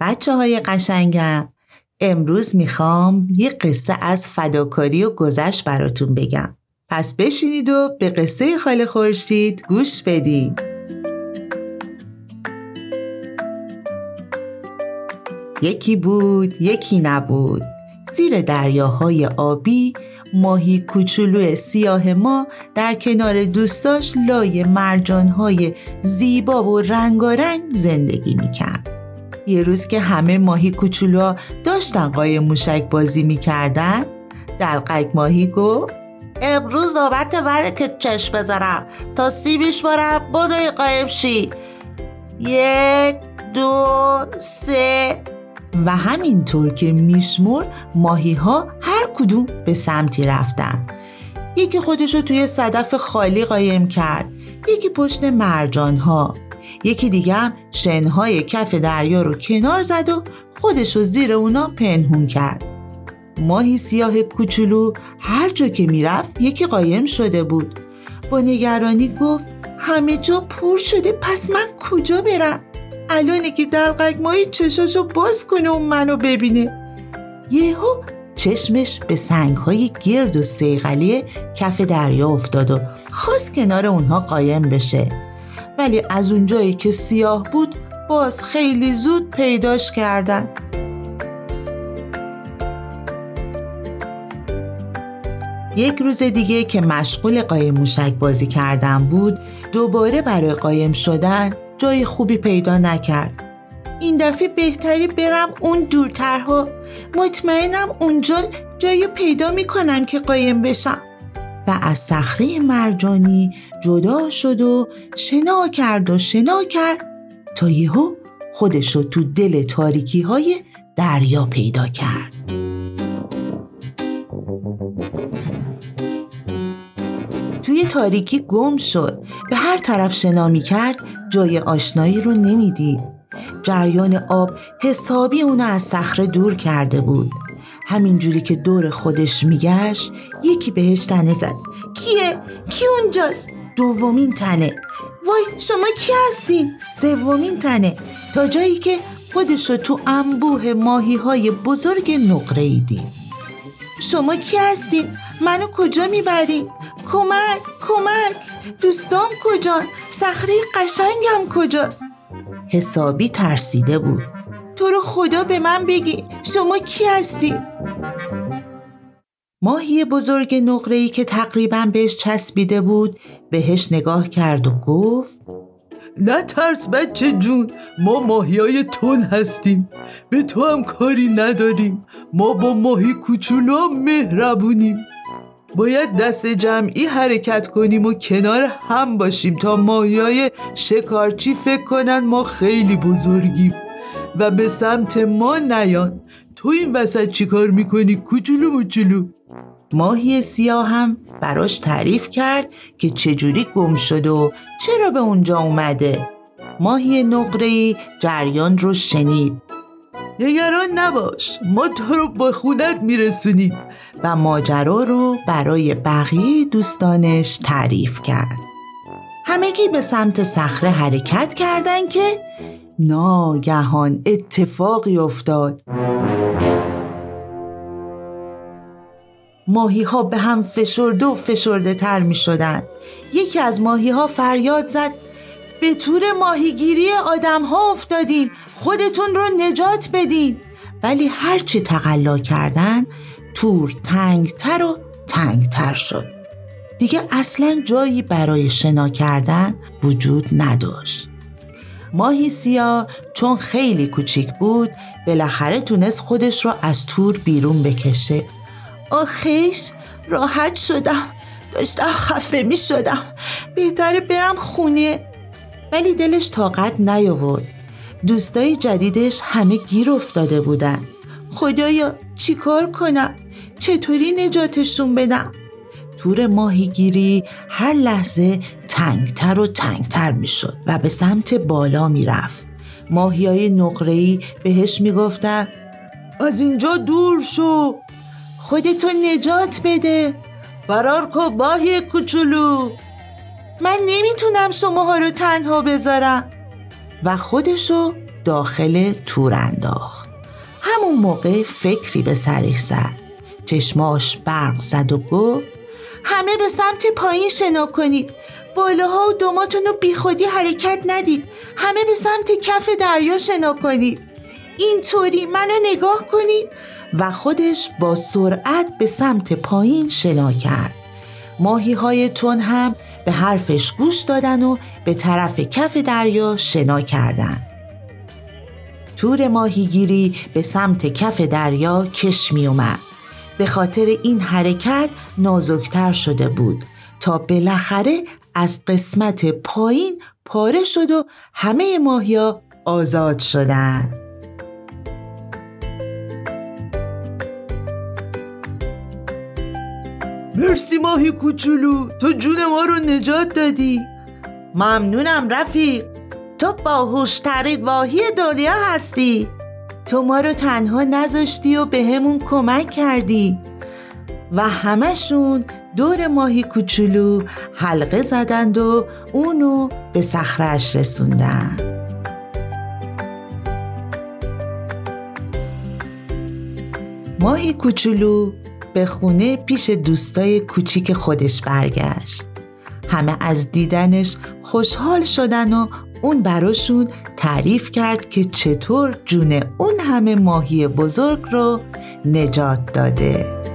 بچه های قشنگم. امروز می‌خوام یه قصه از فداکاری و گذشت براتون بگم. پس بشینید و به قصه خاله خورشید گوش بدید یکی بود یکی نبود. زیر دریاهای آبی ماهی کوچولو سیاه ما در کنار دوستاش لای مرجانهای زیبا و رنگارنگ زندگی می‌کرد. یه روز که همه ماهی کوچولوها داشتن قایم موشک بازی می‌کردن دلقک ماهی گفت امروز نوبت بره که چشم بذارم تا سیبیش بارم بدوی قایم شی. یک دو سه. و همینطور که میشمر ماهی ها هر کدوم به سمتی رفتن. یکی خودشو توی صدف خالی قایم کرد یکی پشت مرجان ها. یکی دیگه هم شنهای کف دریا رو کنار زد و خودشو زیر اونا پنهون کرد. ماهی سیاه کوچولو هر جا که می‌رفت یکی قایم شده بود. با نگرانی گفت همه جا پر شده پس من کجا برم؟ الانی که دلقک ماهی چشاشو باز کنه و منو ببینه. یهو چشمش به سنگ های گرد و سیغلی کف دریا افتاد و خواست کنار اونها قایم بشه. ولی از اونجایی که سیاه بود باز خیلی زود پیداش کردن. یک روز دیگه که مشغول قایم موشک بازی کردن بود دوباره برای قایم شدن جای خوبی پیدا نکرد. این دفعه بهتری برم اون دورترها. مطمئنم اونجا جایی پیدا می‌کنم که قایم بشم. و از صخره مرجانی جدا شد و شنا کرد و شنا کرد تا یهو خودش رو تو دل تاریکی های دریا پیدا کرد. توی تاریکی گم شد. به هر طرف شنا می کرد جای آشنایی رو نمی‌دید. جریان آب حسابی اونو از صخره دور کرده بود. همینجوری که دور خودش میگشت یکی بهش تنه زد کیه؟ کی اونجاست؟ دومین تنه وای شما کی هستین؟ سومین تنه تا جایی که خودش رو تو انبوه ماهی های بزرگ نقره ای دید شما کی هستین؟ منو کجا می‌برین؟ کمک کمک دوستام کجان؟ صخره قشنگم کجاست؟ حسابی ترسیده بود تو رو خدا به من بگی. شما کی هستی؟ ماهی بزرگ نقره‌ای که تقریبا بهش چسبیده بود بهش نگاه کرد و گفت نه ترس بچه جون ما ماهی های تون هستیم. به تو هم کاری نداریم. ما با ماهی کوچولو مهربونیم. باید دست جمعی حرکت کنیم و کنار هم باشیم تا ماهی های شکارچی فکر کنن ما خیلی بزرگیم. و به سمت ما نیان. تو این وسط چیکار می‌کنی کوچولو موچولو؟ ماهی سیاه هم براش تعریف کرد که چجوری گم شد و چرا به اونجا اومده. ماهی نقره‌ای جریان رو شنید. نگران نباش ما تو رو با خونت میرسونیم. و ماجرا رو برای بقیه دوستانش تعریف کرد. همگی به سمت صخره حرکت کردند که ناگهان اتفاقی افتاد. ماهی ها به هم فشرده و فشرده تر می شدن. یکی از ماهی ها فریاد زد به طور ماهیگیری آدم ها افتادیم خودتون رو نجات بدین. ولی هرچی تقلا کردن تور تنگتر و تنگتر شد. دیگه اصلا جایی برای شنا کردن وجود نداشت. ماهی سیاه چون خیلی کوچیک بود بالاخره تونست خودش رو از تور بیرون بکشه. آخیش راحت شدم. داشتم خفه می شدم. بهتره برم خونه. ولی دلش طاقت نیاورد. دوستای جدیدش همه گیر افتاده بودن. خدایا چیکار کنم؟ چطوری نجاتشون بدم؟ تور ماهیگیری هر لحظه تنگتر و تنگتر می‌شد و به سمت بالا می‌رفت. ماهی های نقرهی بهش می‌گفتن از اینجا دور شو خودتو نجات بده فرار کو ماهی کوچولو. من نمی‌تونم شماها رو تنها بذارم. و خودشو داخل تور انداخت. همون موقع فکری به سرش زد. چشماش برق زد و گفت همه به سمت پایین شنا کنید. بالاها و دوماتون رو بیخودی حرکت ندید. همه به سمت کف دریا شنا کنید. اینطوری منو نگاه کنید. و خودش با سرعت به سمت پایین شنا کرد. ماهی های تون هم به حرفش گوش دادن و به طرف کف دریا شنا کردند. تور ماهیگیری به سمت کف دریا کش می اومد. به خاطر این حرکت نازکتر شده بود. تا بالاخره از قسمت پایین پاره شد و همه ماهیا آزاد شدند. مرسی ماهی کوچولو. تو جون ما رو نجات دادی. ممنونم رفیق. تو باهوشترین ماهی دنیا هستی. تو ما رو تنها نذاشتی و به همون کمک کردی. و همشون دور ماهی کوچولو حلقه زدند و اونو به صخرش رسوندن. ماهی کوچولو به خونه پیش دوستای کوچیک خودش برگشت. همه از دیدنش خوشحال شدن و اون براشون تعریف کرد که چطور جون اون همه ماهی بزرگ رو نجات داده.